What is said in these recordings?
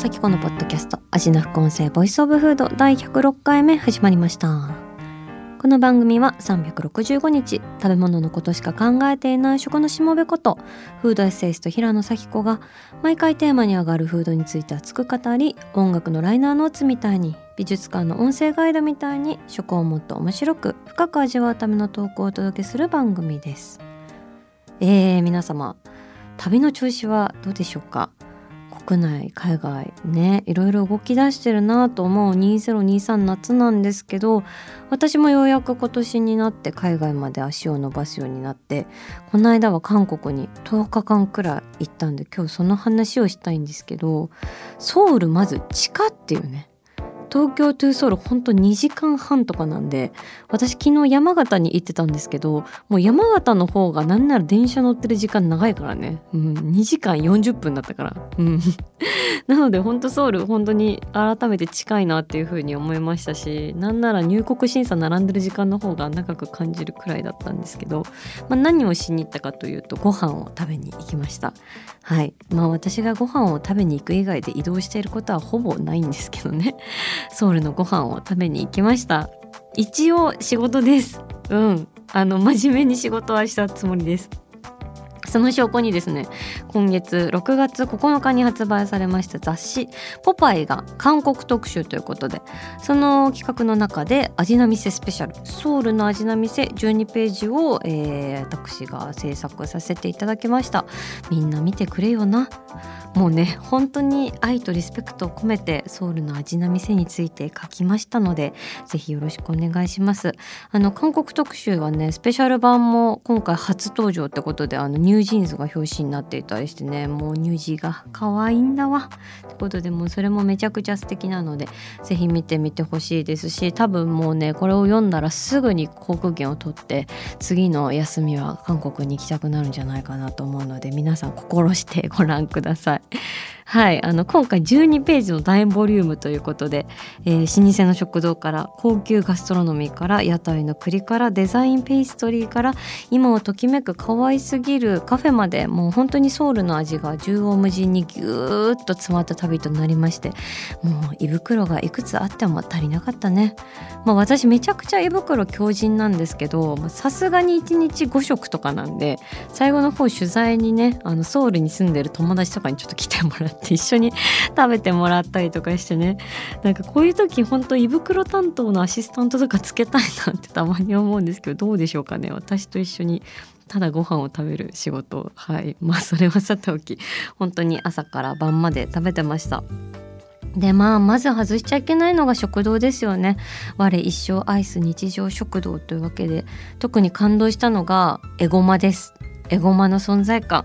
紗希子のポッドキャスト味な副音声 Voice of Food 第106回目始まりましたこの番組は365日食べ物のことしか考えていない食のしもべことフードエッセイスト平野紗希子が毎回テーマに上がるフードについて熱く語り音楽のライナーノーツみたいに美術館の音声ガイドみたいに食をもっと面白く深く味わうための投稿をお届けする番組ですえー、皆様旅の調子はどうでしょうか国内海外ねいろいろ動き出してるなと思う2023夏なんですけど私もようやく今年になって海外まで足を伸ばすようになってこの間は韓国に10日間くらい行ったんで今日その話をしたいんですけどソウルまず地下っていうね東京トゥーソウルほんと2時間半とかなんで私昨日山形に行ってたんですけどもう山形の方がなんなら電車乗ってる時間長いからね、うん、2時間40分だったから、うん、なのでほんとソウル本当に改めて近いなっていう風に思いましたしなんなら入国審査並んでる時間の方が長く感じるくらいだったんですけど、まあ、何をしに行ったかというとご飯を食べに行きました。はい。まあ私がご飯を食べに行く以外で移動していることはほぼないんですけどね。ソウルのご飯を食べに行きました。一応仕事です。うん。あの真面目に仕事はしたつもりです。その証拠にですね今月6月9日に発売されました雑誌「ポパイ」が韓国特集ということでその企画の中で味な店スペシャルソウルの味な店12ページを、えー、私が制作させていただきました。みんな見てくれよな。もうね本当に愛とリスペクトを込めてソウルの味な店について書きましたのでぜひよろしくお願いします。あの韓国特集はねスペシャル版も今回初登場ってことであのニュージーンズが表紙になっていたりしてねもうニュージーが可愛いんだわってことでもうそれもめちゃくちゃ素敵なので是非見てみてほしいですし多分もうねこれを読んだらすぐに航空券を取って次の休みは韓国に行きたくなるんじゃないかなと思うので皆さん心してご覧ください。はい、あの今回12ページの大ボリュームということで、えー、老舗の食堂から高級ガストロノミーから屋台の栗からデザインペイストリーから今をときめく可愛すぎるカフェまでもう本当にソウルの味が縦横無尽にぎゅーっと詰まった旅となりましてもう胃袋がいくつあっても足りなかったね。まあ、私めちゃくちゃ胃袋強靭なんですけどさすがに1日5食とかなんで最後の方取材にねあのソウルに住んでる友達とかにちょっと来てもらって。って一緒に食べてもらったりとかしてね。なんかこういう時ほんと胃袋担当のアシスタントとかつけたいなってたまに思うんですけどどうでしょうかね。私と一緒にただご飯を食べる仕事。はい。まあそれはさておき。本当に朝から晩まで食べてました。でまあまず外しちゃいけないのが食堂ですよね。我一生アイス日常食堂というわけで特に感動したのがエゴマです。エゴマの存在感。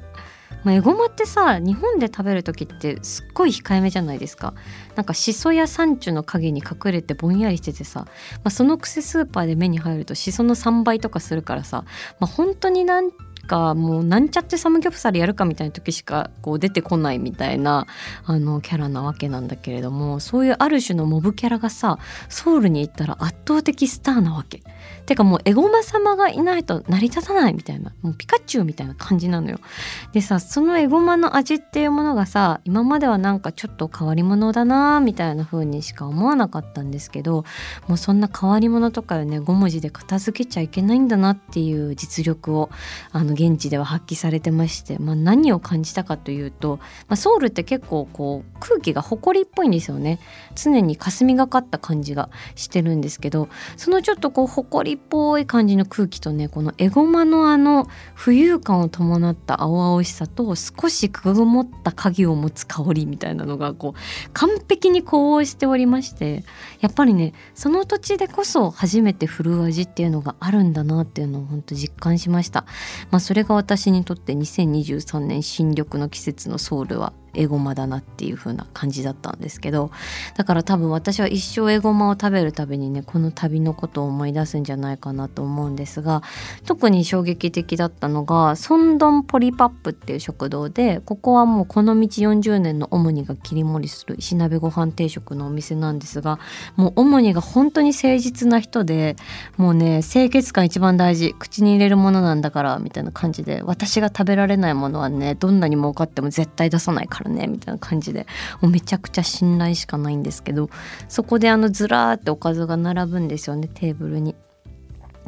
まあ、エゴマってさ日本で食べる時ってすっごい控えめじゃないですかなんかしそや山中の影に隠れてぼんやりしててさ、まあ、そのくせスーパーで目に入るとしその3倍とかするからさ、まあ、本当になんかもうなんちゃってサムギョプサルやるかみたいな時しかこう出てこないみたいなあのキャラなわけなんだけれどもそういうある種のモブキャラがさソウルに行ったら圧倒的スターなわけ。てかもうエゴマ様がいないと成り立たないみたいなもうピカチュウみたいな感じなのよ。でさそのエゴマの味っていうものがさ今まではなんかちょっと変わり者だなみたいな風にしか思わなかったんですけどもうそんな変わり者とかよね5文字で片付けちゃいけないんだなっていう実力をあの現地では発揮されてまして、まあ、何を感じたかというと、まあ、ソウルって結構こう空気が埃っぽいんですよね常に霞がかった感じがしてるんですけどそのちょっとこう埃っぽい感じの空気とねこのエゴマのあの浮遊感を伴った青々しさと少しくぐもった影を持つ香りみたいなのがこう完璧に呼応しておりましてやっぱりねその土地でこそ初めて振る味っていうのがあるんだなっていうのを本当実感しました。まあ、それが私にとって2023年新緑の季節のソウルはエゴマだなっていう風な感じだったんですけどだから多分私は一生エゴマを食べるたびにねこの旅のことを思い出すんじゃないかなと思うんですが特に衝撃的だったのがソンドンポリパップっていう食堂でここはもうこの道40年のオモニが切り盛りする石鍋ご飯定食のお店なんですがもうオモニが本当に誠実な人でもうね清潔感一番大事口に入れるものなんだからみたいな感じで私が食べられないものはねどんなに儲かっても絶対出さないから。からねみたいな感じでもうめちゃくちゃ信頼しかないんですけどそこであのずらーっておかずが並ぶんですよねテーブルに。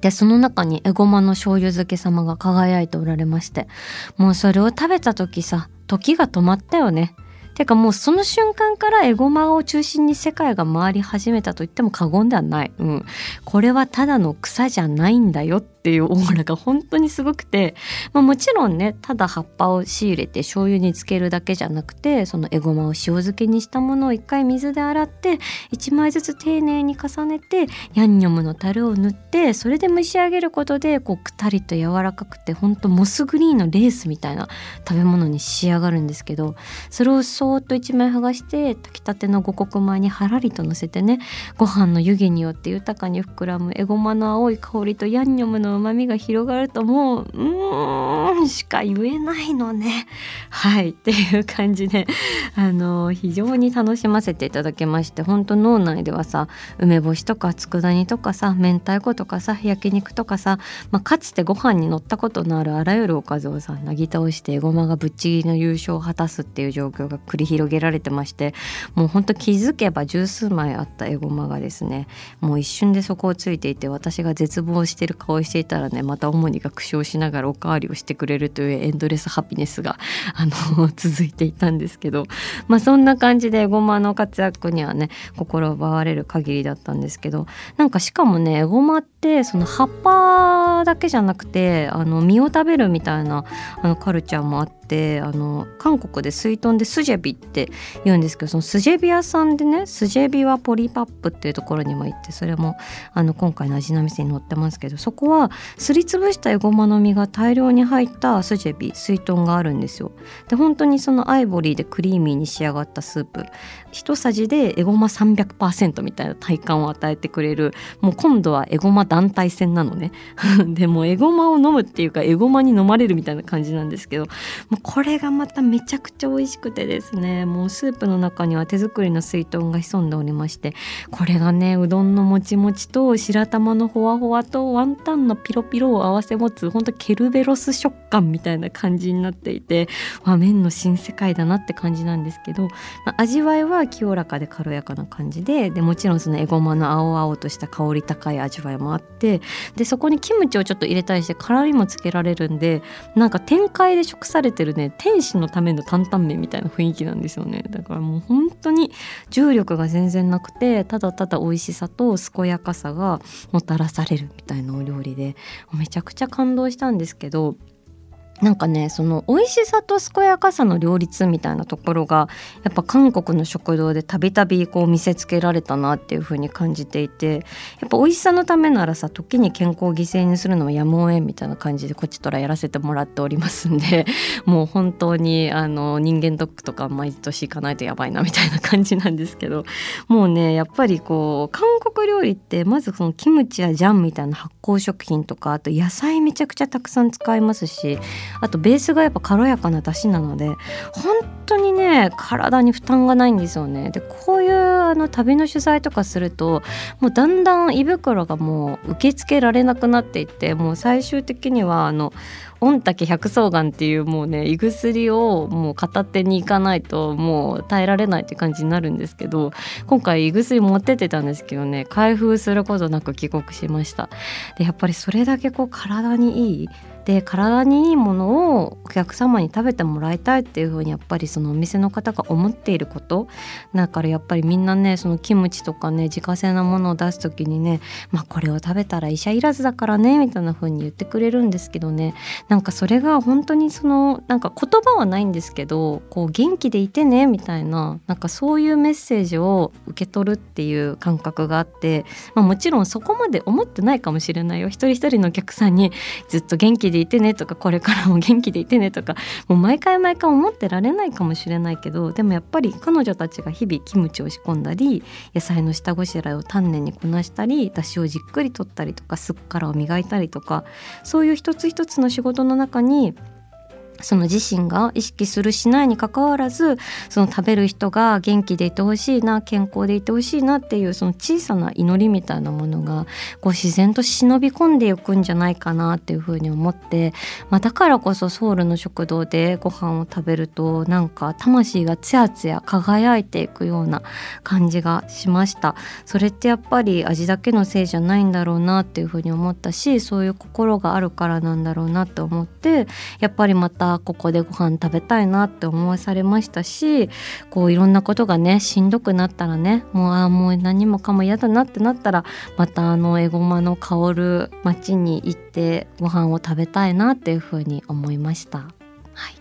でその中にエゴマの醤油漬け様が輝いておられましてもうそれを食べた時さ時が止まったよね。てかもうその瞬間からエゴマを中心に世界が回り始めたと言っても過言ではない。うん。これはただの草じゃないんだよっていうオーラが本当にすごくて、まあ、もちろんねただ葉っぱを仕入れて醤油につけるだけじゃなくてそのエゴマを塩漬けにしたものを一回水で洗って1枚ずつ丁寧に重ねてヤンニョムの樽を塗ってそれで蒸し上げることでこうくたりと柔らかくてほんとモスグリーンのレースみたいな食べ物に仕上がるんですけどそれをそーっと1枚剥がして炊きたての五穀米にはらりと乗せてねご飯の湯気によって豊かに膨らむエゴマの青い香りとヤンニョムの旨みが広がるともううーんしか言えないのね。はいっていう感じで あの非常に楽しませていただけまして本当脳内ではさ梅干しとか佃煮とかさ明太子とかさ焼肉とかさ、まあ、かつてご飯に乗ったことのあるあらゆるおかずをさなぎ倒してエゴマがぶっちぎりの優勝を果たすっていう状況が繰り広げられてましてもうほんと気づけば十数枚あったエゴマがですねもう一瞬で底をついていて私が絶望してる顔していたらねまた主に学習をしながらおかわりをしてくれるというエンドレスハピネスが あの 続いていたんですけど。まあそんな感じでエゴマの活躍にはね心奪われる限りだったんですけどなんかしかもねエゴマってその葉っぱだけじゃなくてあの実を食べるみたいなあのカルチャーもあってってあの韓国で水豚でスジェビって言うんですけどそのスジェビ屋さんでねスジェビはポリパップっていうところにも行ってそれもあの今回の味の店に載ってますけどそこはすりつぶしたエゴマの実が大量に入ったスジェビ水豚があるんですよ。で本当にそのアイボリーでクリーミーに仕上がったスープ一さじでエゴマ300%みたいな体感を与えてくれる。もう今度はエゴマ団体戦なのね。でもエゴマを飲むっていうかエゴマに飲まれるみたいな感じなんですけど。もうこれがまためちゃくちゃ美味しくてですね。もうスープの中には手作りの水豚が潜んでおりまして。これがねうどんのもちもちと白玉のほわほわとワンタンのピロピロを合わせ持つほんとケルベロス食感みたいな感じになっていて、麺の新世界だなって感じなんですけど、まあ、味わいは清らかで軽やかな感じででもちろんそのエゴマの青々とした香り高い味わいもあってでそこにキムチをちょっと入れたりして辛みもつけられるんでなんか展開で食されてるね天使のための担々麺みたいな雰囲気なんですよね。だからもう本当に重力が全然なくてただただ美味しさと健やかさがもたらされるみたいなお料理でめちゃくちゃ感動したんですけどなんかねその美味しさと健やかさの両立みたいなところがやっぱ韓国の食堂でたびたびこう見せつけられたなっていう風に感じていてやっぱ美味しさのためならさ時に健康を犠牲にするのはやむをえんみたいな感じでこっちとらやらせてもらっておりますんで もう本当にあの人間ドックとか毎年行かないとやばいなみたいな感じなんですけどもうねやっぱりこう韓国料理ってまずそのキムチやジャンみたいな発酵食品とかあと野菜めちゃくちゃたくさん使いますしあとベースがやっぱ軽やかな出汁なので本当にね体に負担がないんですよね。でこういうあの旅の取材とかするともうだんだん胃袋がもう受け付けられなくなっていってもう最終的にはあの御嶽百草丸っていうもうね胃薬をもう片手に行かないともう耐えられないって感じになるんですけど今回胃薬持ってってたんですけどね開封することなく帰国しました。でやっぱりそれだけこう体にいいで体にいいものをお客様に食べてもらいたいっていう風にやっぱりそのお店の方が思っていること。だからやっぱりみんなねそのキムチとかね自家製なものを出す時にねまあこれを食べたら医者いらずだからねみたいな風に言ってくれるんですけどね。なんかそれが本当にそのなんか言葉はないんですけどこう元気でいてねみたいななんかそういうメッセージを受け取るっていう感覚があって、まあ、もちろんそこまで思ってないかもしれないよ。一人一人のお客さんにずっと元気でいてねとかこれからも元気でいてねとかもう毎回毎回思ってられないかもしれないけどでもやっぱり彼女たちが日々キムチを仕込んだり野菜の下ごしらえを丹念にこなしたりだしをじっくりとったりとかすっからを磨いたりとかそういう一つ一つの仕事の中にその自身が意識するしないにかかわらずその食べる人が元気でいてほしいな健康でいてほしいなっていうその小さな祈りみたいなものがこう自然と忍び込んでいくんじゃないかなっていうふうに思って、まあ、だからこそソウルの食堂でご飯を食べるとなんか魂がつやつや輝いていくような感じがしました。それってやっぱり味だけのせいじゃないんだろうなっていうふうに思ったしそういう心があるからなんだろうなって思ってやっぱりまたここでご飯食べたいなって思わされましたしこういろんなことがねしんどくなったらねもうあもう何もかも嫌だなってなったらまたあのエゴマの香る町に行ってご飯を食べたいなっていうふうに思いました。はい、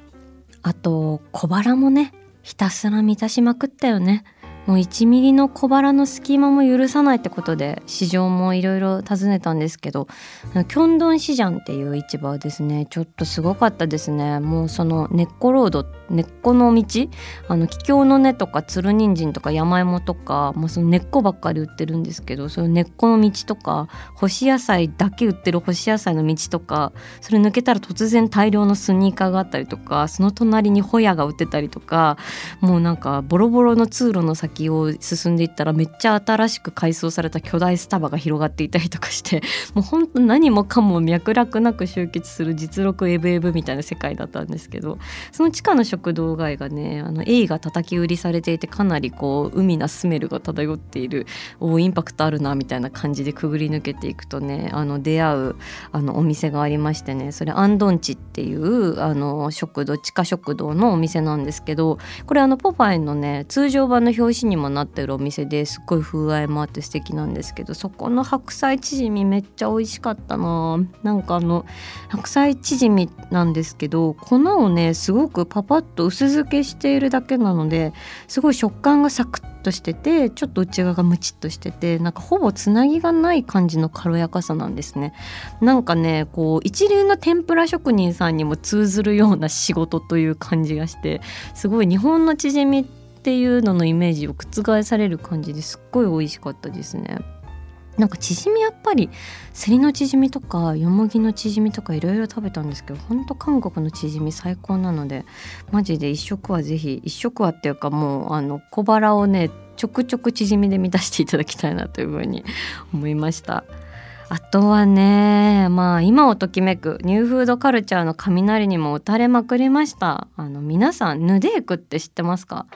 あと小腹もねひたすら満たしまくったよね。もう1ミリの小腹の隙間も許さないってことで市場もいろいろ訪ねたんですけどキョンドン市場っていう市場ですね。ちょっとすごかったですね。もうその根っこロード根っこの道あの桔梗の根とかつる人参とか山芋とかもうその根っこばっかり売ってるんですけどその根っこの道とか干し野菜だけ売ってる干し野菜の道とかそれ抜けたら突然大量のスニーカーがあったりとかその隣にホヤが売ってたりとかもうなんかボロボロの通路の先を進んでいったらめっちゃ新しく改装された巨大スタバが広がっていたりとかして もうほんと何もかも脈絡なく集結する実録エブエブみたいな世界だったんですけどその地下の食堂街がねあのエイが叩き売りされていてかなりこう海なスメルが漂っているおインパクトあるなみたいな感じでくぐり抜けていくとねあの出会うあのお店がありましてねそれアンドンチっていうあの食堂地下食堂のお店なんですけどこれあのポパイのね通常版の表紙にもなってるお店ですっごい風合いもあって素敵なんですけどそこの白菜チヂミめっちゃ美味しかったな。なんかあの白菜チヂミなんですけど粉をねすごくパパッと薄漬けしているだけなのですごい食感がサクッとしててちょっと内側がムチっとしててなんかほぼつなぎがない感じの軽やかさなんですね。なんかねこう一流の天ぷら職人さんにも通ずるような仕事という感じがしてすごい日本のチヂミってていうののイメージを覆される感じですっごい美味しかったですね。なんかチヂミやっぱりセリのチヂミとかよもぎのチヂミとかいろいろ食べたんですけどほんと韓国のチヂミ最高なのでマジで一食はぜひ一食はっていうかもうあの小腹をねちょくちょくチヂミで満たしていただきたいなというふうに思いました。あとはねまあ今をときめくニューフードカルチャーの雷にも打たれまくりました。あの皆さん NUDAKE って知ってますか？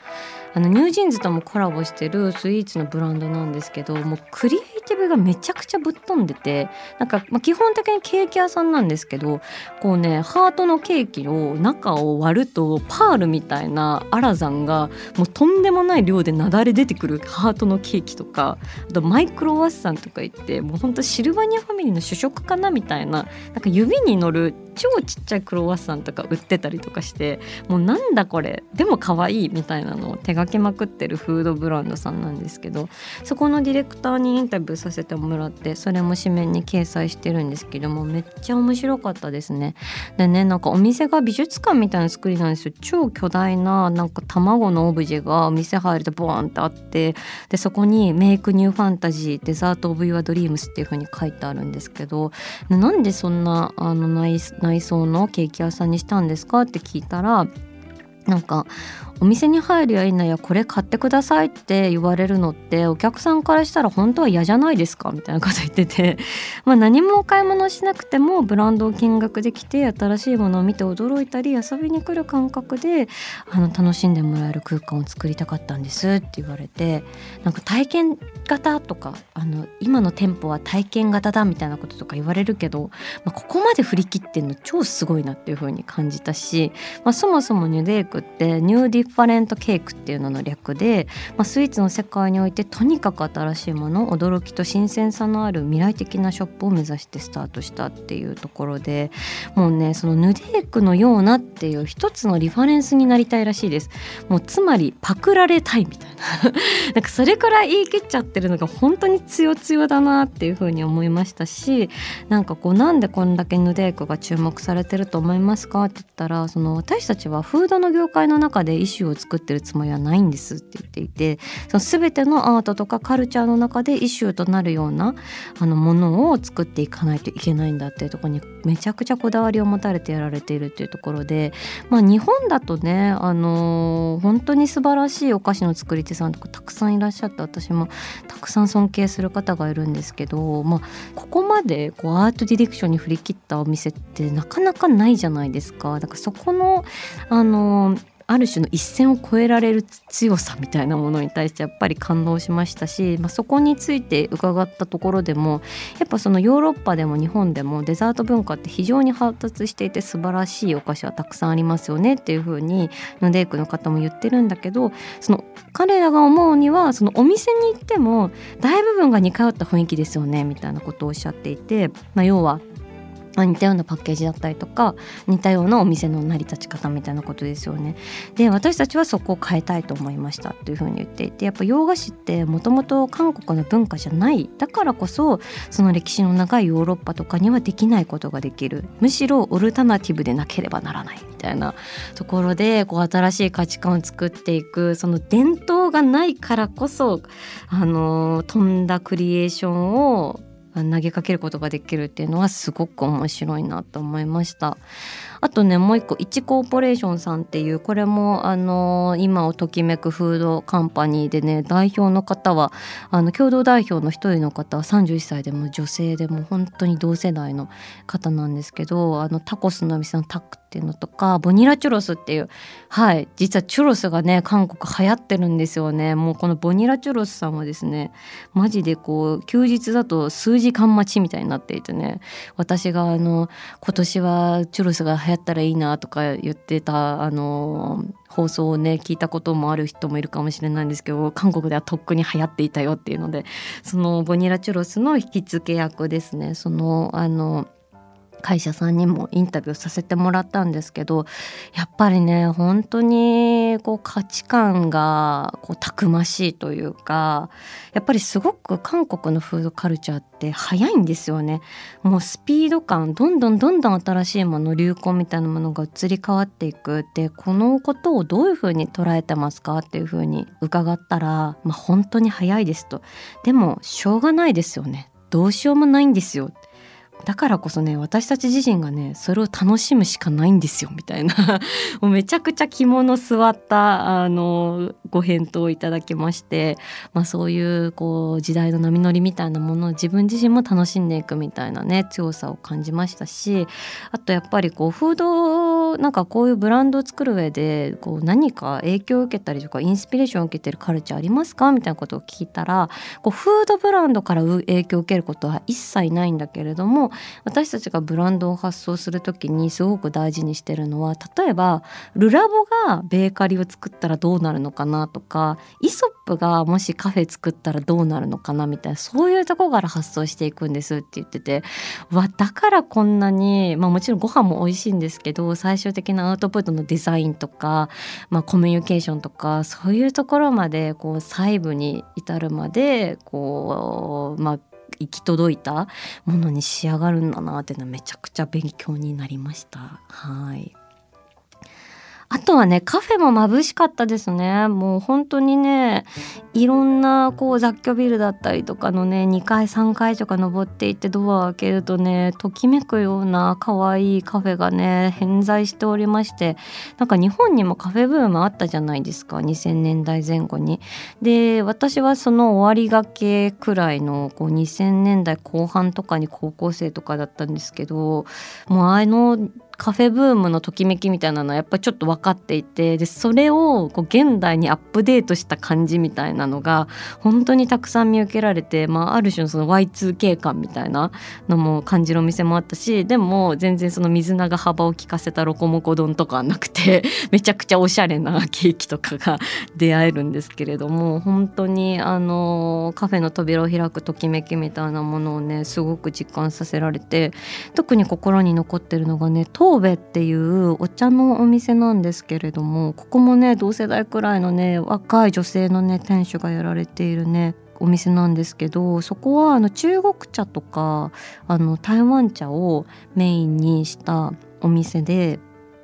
あの NewJeans ともコラボしてるスイーツのブランドなんですけどもうクリエイティブがめちゃくちゃぶっ飛んでてなんか、まあ、基本的にケーキ屋さんなんですけどこうねハートのケーキを中を割るとパールみたいなアラザンがもうとんでもない量でなだれ出てくるハートのケーキとかあとマイクロワッサンとか言ってもうほんとシルバニアファミリーの主食かなみたいななんか指に乗る超ちっちゃいクロワッサンとか売ってたりとかしてもうなんだこれでも可愛いみたいなのを手がけまくってるフードブランドさんなんですけどそこのディレクターにインタビューさせてもらってそれも紙面に掲載してるんですけどもめっちゃ面白かったですね。でねなんかお店が美術館みたいな作りなんですよ超巨大ななんか卵のオブジェがお店入るとボーンってあってでそこに「メイクニューファンタジーデザート・オブ・ユア・ドリームス」っていう風に書いてあるんですけどなんでそんなあの内内装のケーキ屋さんにしたんですかって聞いたらなんかお店に入るやいなやこれ買ってくださいって言われるのってお客さんからしたら本当は嫌じゃないですかみたいなこと言ってて。ま何もお買い物しなくてもブランドを見学できて新しいものを見て驚いたり遊びに来る感覚であの楽しんでもらえる空間を作りたかったんですって言われてなんか体験型とかあの今の店舗は体験型だみたいなこととか言われるけど、まあ、ここまで振り切ってんの超すごいなっていう風に感じたし、まあ、そもそもニュデイクってニューディファレントケークっていうのの略で、まあ、スイーツの世界においてとにかく新しいもの驚きと新鮮さのある未来的なショップを目指してスタートしたっていうところでもうねそのヌデイクのようなっていう一つのリファレンスになりたいらしいです。もうつまりパクられたいみたいな。なんかそれくら言い切っちゃってるのが本当に強強だなっていうふうに思いましたしなんかこうなんでこんだけヌデイクが注目されてると思いますかって言ったらその私たちはフードの業界の中でイシューを作ってるつもりはないんですって言っていてその全てのアートとかカルチャーの中でイシューとなるようなあのものを作っていかないといけないんだっていうとこにめちゃくちゃこだわりを持たれてやられているっていうところでまあ日本だとねあのー、本当に素晴らしいお菓子の作り手さんとかたくさんいらっしゃって私もたくさん尊敬する方がいるんですけど、まあ、ここまでこうアートディレクションに振り切ったお店ってなかなかないじゃないですか。だからそこのあのーある種の一線を越えられる強さみたいなものに対してやっぱり感動しましたし、まあ、そこについて伺ったところでもやっぱそのヨーロッパでも日本でもデザート文化って非常に発達していて素晴らしいお菓子はたくさんありますよねっていうふうにヌデイクの方も言ってるんだけどその彼らが思うにはそのお店に行っても大部分が似通った雰囲気ですよねみたいなことをおっしゃっていて、まあ、要はま似たようなパッケージだったりとか似たようなお店の成り立ち方みたいなことですよね。で私たちはそこを変えたいと思いましたっていうふうに言っていてやっぱ洋菓子ってもともと韓国の文化じゃない。だからこそその歴史の長いヨーロッパとかにはできないことができる。むしろオルタナティブでなければならない。みたいなところでこう新しい価値観を作っていく。その伝統がないからこそあの飛んだクリエーションを投げかけることができるっていうのはすごく面白いなと思いました。あとねもう一個1コーポレーションさんっていうこれもあの今をときめくフードカンパニーでね代表の方はあの共同代表の一人の方は31歳でも女性でも本当に同世代の方なんですけどあのタコスのお店のタックっていうのとかボニラチュロスっていうはい実はチュロスがね韓国流行ってるんですよね。もうこのボニラチュロスさんはですねマジでこう休日だと数時間待ちみたいになっていてね私があの今年はチュロスが流流行ったらいいなとか言ってたあの放送をね聞いたこともある人もいるかもしれないんですけど韓国ではとっくに流行っていたよっていうのでそのボニラチュロスの引き付け役ですね。そのあの会社さんにもインタビューさせてもらったんですけどやっぱりね本当にこう価値観がこうたくましいというかやっぱりすごく韓国のフードカルチャーって早いんですよね。もうスピード感どんどんどんどん新しいもの流行みたいなものが移り変わっていく。でこのことをどういうふうに捉えてますかっていうふうに伺ったら、まあ、本当に早いですと。でもしょうがないですよね。どうしようもないんですよ。だからこそね私たち自身がねそれを楽しむしかないんですよみたいな。もうめちゃくちゃ肝の据わったあのご返答をいただきまして、まあ、そういうこう時代の波乗りみたいなものを自分自身も楽しんでいくみたいなね強さを感じましたしあとやっぱりこうフードなんかこういうブランドを作る上でこう何か影響を受けたりとかインスピレーションを受けてるカルチャーありますか？みたいなことを聞いたらこうフードブランドから影響を受けることは一切ないんだけれども私たちがブランドを発送する時にすごく大事にしてるのは例えばルラボがベーカリーを作ったらどうなるのかなとかイソップがもしカフェ作ったらどうなるのかなみたいなそういうとこから発想していくんですって言っててわだからこんなに、まあ、もちろんご飯も美味しいんですけど最終的なアウトプットのデザインとか、まあ、コミュニケーションとかそういうところまでこう細部に至るまでこう、まあ、行き届いたものに仕上がるんだなっていうのはめちゃくちゃ勉強になりました。はいあとはねカフェも眩しかったですねもう本当にねいろんなこう雑居ビルだったりとかのね2階3階とか登っていってドアを開けるとねときめくような可愛いカフェがね偏在しておりましてなんか日本にもカフェブームあったじゃないですか2000年代前後に。で私はその終わりがけくらいのこう2000年代後半とかに高校生とかだったんですけどもうあのカフェブームのときめきみたいなのはやっぱりちょっと分かっていてでそれをこう現代にアップデートした感じみたいなのが本当にたくさん見受けられて、まあ、ある種のその Y2K 感みたいなのも感じるお店もあったしでも全然その水長幅を利かせたロコモコ丼とかはなくて めちゃくちゃおしゃれなケーキとかが出会えるんですけれども本当にあのカフェの扉を開くときめきみたいなものをねすごく実感させられて特に心に残ってるのがね神戸っていうお茶のお店なんですけれどもここもね同世代くらいのね若い女性のね店主がやられているねお店なんですけどそこはあの中国茶とかあの台湾茶をメインにしたお店で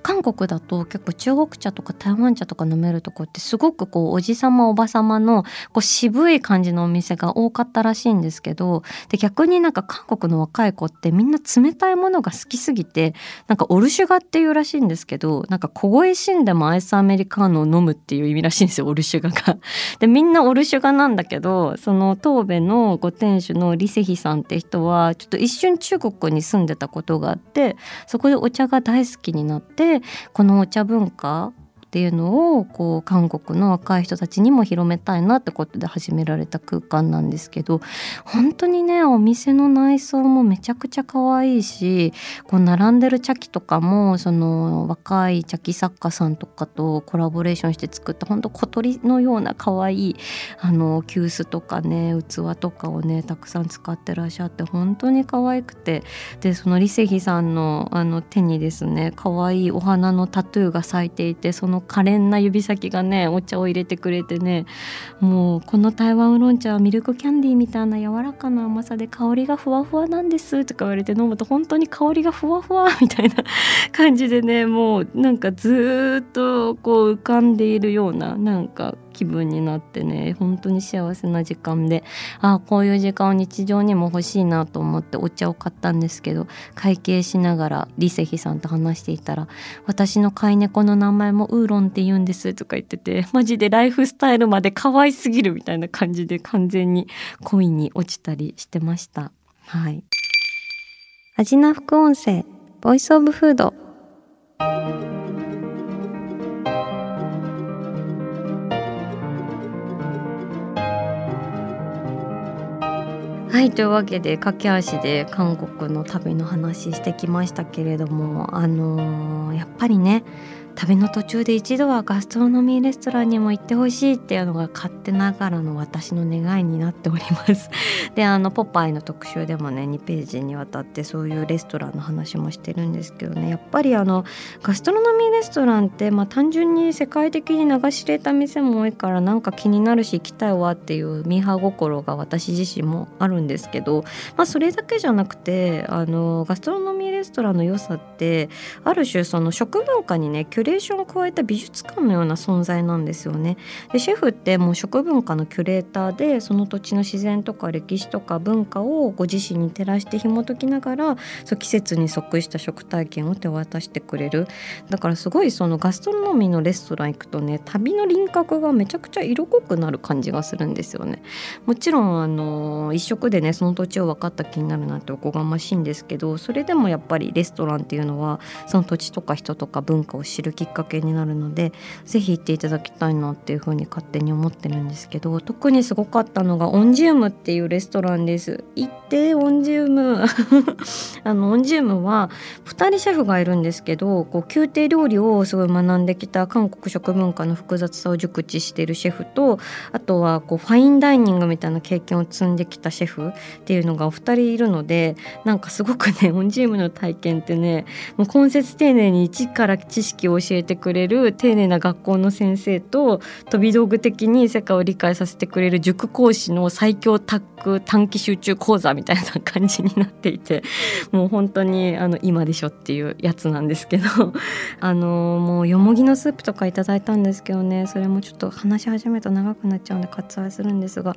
韓国だと結構中国茶とか台湾茶とか飲めるとこってすごくこうおじさまおばさまのこう渋い感じのお店が多かったらしいんですけどで逆になんか韓国の若い子ってみんな冷たいものが好きすぎてなんかオルシュガっていうらしいんですけどなんか凍え死んでもアイスアメリカーノを飲むっていう意味らしいんですよオルシュガが。でみんなオルシュガなんだけどその東部のご店主のリセヒさんって人はちょっと一瞬中国に住んでたことがあってそこでお茶が大好きになってこのお茶文化っていうのをこう韓国の若い人たちにも広めたいなってことで始められた空間なんですけど本当にねお店の内装もめちゃくちゃ可愛いしこう並んでる茶器とかもその若い茶器作家さんとかとコラボレーションして作った本当小鳥のような可愛いあの急須とかね器とかをねたくさん使ってらっしゃって本当に可愛くてでそのリセヒさんのあの手にですね可愛いお花のタトゥーが咲いていてその可憐な指先がねお茶を入れてくれてねもうこの台湾ウーロン茶はミルクキャンディーみたいな柔らかな甘さで香りがふわふわなんですとか言われて飲むと本当に香りがふわふわみたいな 感じでねもうなんかずっとこう浮かんでいるようななんか気分になってね本当に幸せな時間でああこういう時間を日常にも欲しいなと思ってお茶を買ったんですけど会計しながらリセヒさんと話していたら「私の飼い猫の名前もウーロンって言うんです」とか言っててマジでライフスタイルまで可愛すぎるみたいな感じで完全に恋に落ちたりしてました。はい味な副音声ボイスオブフードはいというわけで駆け足で韓国の旅の話してきましたけれどもあのー、やっぱりね旅の途中で一度はガストロノミーレストランにも行ってほしいっていうのが勝手ながらの私の願いになっております。であのポパイの特集でもね2ページにわたってそういうレストランの話もしてるんですけどねやっぱりあのガストロノミーレストランって、まあ、単純に世界的に流し入れた店も多いからなんか気になるし行きたいわっていうミーハー心が私自身もあるんですけど、まあ、それだけじゃなくてあのガストロノミーレストランの良さってある種その食文化にねレーションを加えた美術館のような存在なんですよね。でシェフってもう食文化のキュレーターでその土地の自然とか歴史とか文化をご自身に照らして紐解きながらそう季節に即した食体験を手渡してくれるだからすごいそのガストロノミーのレストラン行くとね旅の輪郭がめちゃくちゃ色濃くなる感じがするんですよね。もちろんあの一食でねその土地を分かった気になるなんておこがましいんですけどそれでもやっぱりレストランっていうのはその土地とか人とか文化を知るきっかけになるので是非行っていただきたいなっていうふうに勝手に思ってるんですけど特にすごかったのがオンジウムっていうレストランです。行ってオンジウム あのオンジウムは2人シェフがいるんですけどこう宮廷料理をすごい学んできた韓国食文化の複雑さを熟知しているシェフとあとはこうファインダイニングみたいな経験を積んできたシェフっていうのがお二人いるのでなんかすごくねオンジウムの体験ってねもう根節丁寧に一から知識を教えてくれる丁寧な学校の先生と飛び道具的に世界を理解させてくれる塾講師の最強タッグ短期集中講座みたいな感じになっていて もう本当にあの今でしょっていうやつなんですけど あのもうよもぎのスープとかいただいたんですけどねそれもちょっと話し始めると長くなっちゃうんで割愛するんですが、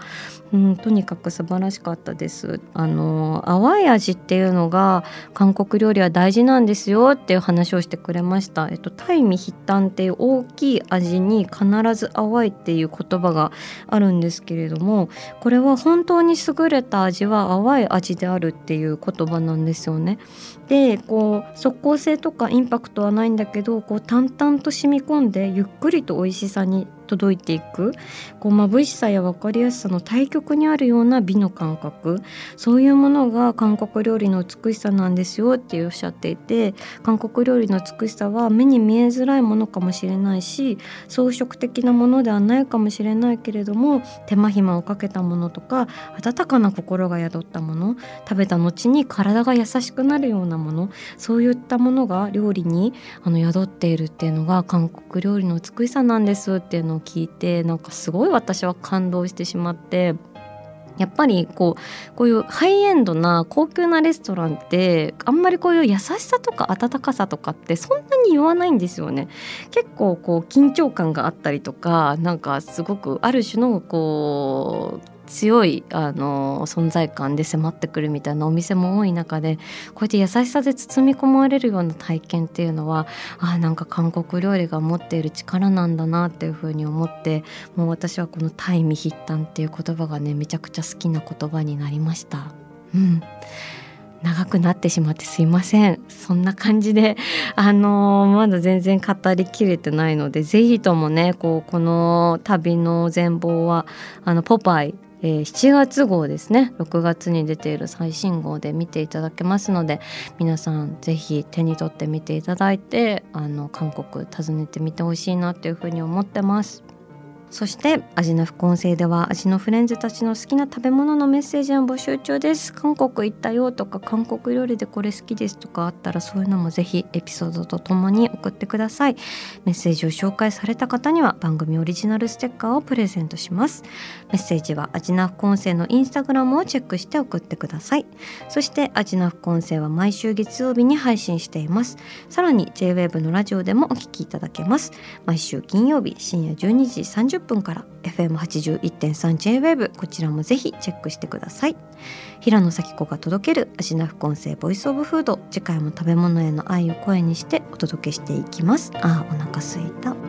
うん、とにかく素晴らしかったです。あの淡い味っていうのが韓国料理は大事なんですよっていう話をしてくれました。えっとタイ意味筆端っていう大きい味に必ず淡いっていう言葉があるんですけれどもこれは本当に優れた味は淡い味であるっていう言葉なんですよね。でこう即効性とかインパクトはないんだけどこう淡々と染み込んでゆっくりと美味しさに届いていく。こう眩しさや分かりやすさの対極にあるような美の感覚。そういうものが韓国料理の美しさなんですよっておっしゃっていて韓国料理の美しさは目に見えづらいものかもしれないし装飾的なものではないかもしれないけれども手間暇をかけたものとか温かな心が宿ったもの食べた後に体が優しくなるようなものそういったものが料理にあの宿っているっていうのが韓国料理の美しさなんですっていうのを聞いてなんかすごい私は感動してしまってやっぱりこうこういうハイエンドな高級なレストランってあんまりこういう優しさとか温かさとかってそんなに言わないんですよね。結構こう緊張感があったりとかなんかすごくある種のこう強いあの存在感で迫ってくるみたいなお店も多い中でこうやって優しさで包み込まれるような体験っていうのはあなんか韓国料理が持っている力なんだなっていうふうに思ってもう私はこの「タイミヒッタン」っていう言葉がねめちゃくちゃ好きな言葉になりました。うん長くなってしまってすいませんそんな感じで あのー、まだ全然語りきれてないので是非ともねこうこの旅の全貌はあのポパイえー、7月号ですね6月に出ている最新号で見ていただけますので皆さん是非手に取ってみていただいてあの韓国訪ねてみてほしいなというふうに思ってます。そして味の副音声では味のフレンズたちの好きな食べ物のメッセージを募集中です。韓国行ったよとか韓国料理でこれ好きですとかあったらそういうのもぜひエピソードとともに送ってください。メッセージを紹介された方には番組オリジナルステッカーをプレゼントします。メッセージは味の副音声のインスタグラムをチェックして送ってください。そして味の副音声は毎週月曜日に配信しています。さらに JWAVE のラジオでもお聞きいただけます。毎週金曜日深夜12時30 30分から FM81.3JWAVE こちらもぜひチェックしてください。平野咲子が届ける味な副音声ボイスオブフード次回も食べ物への愛を声にしてお届けしていきます。あーお腹すいた。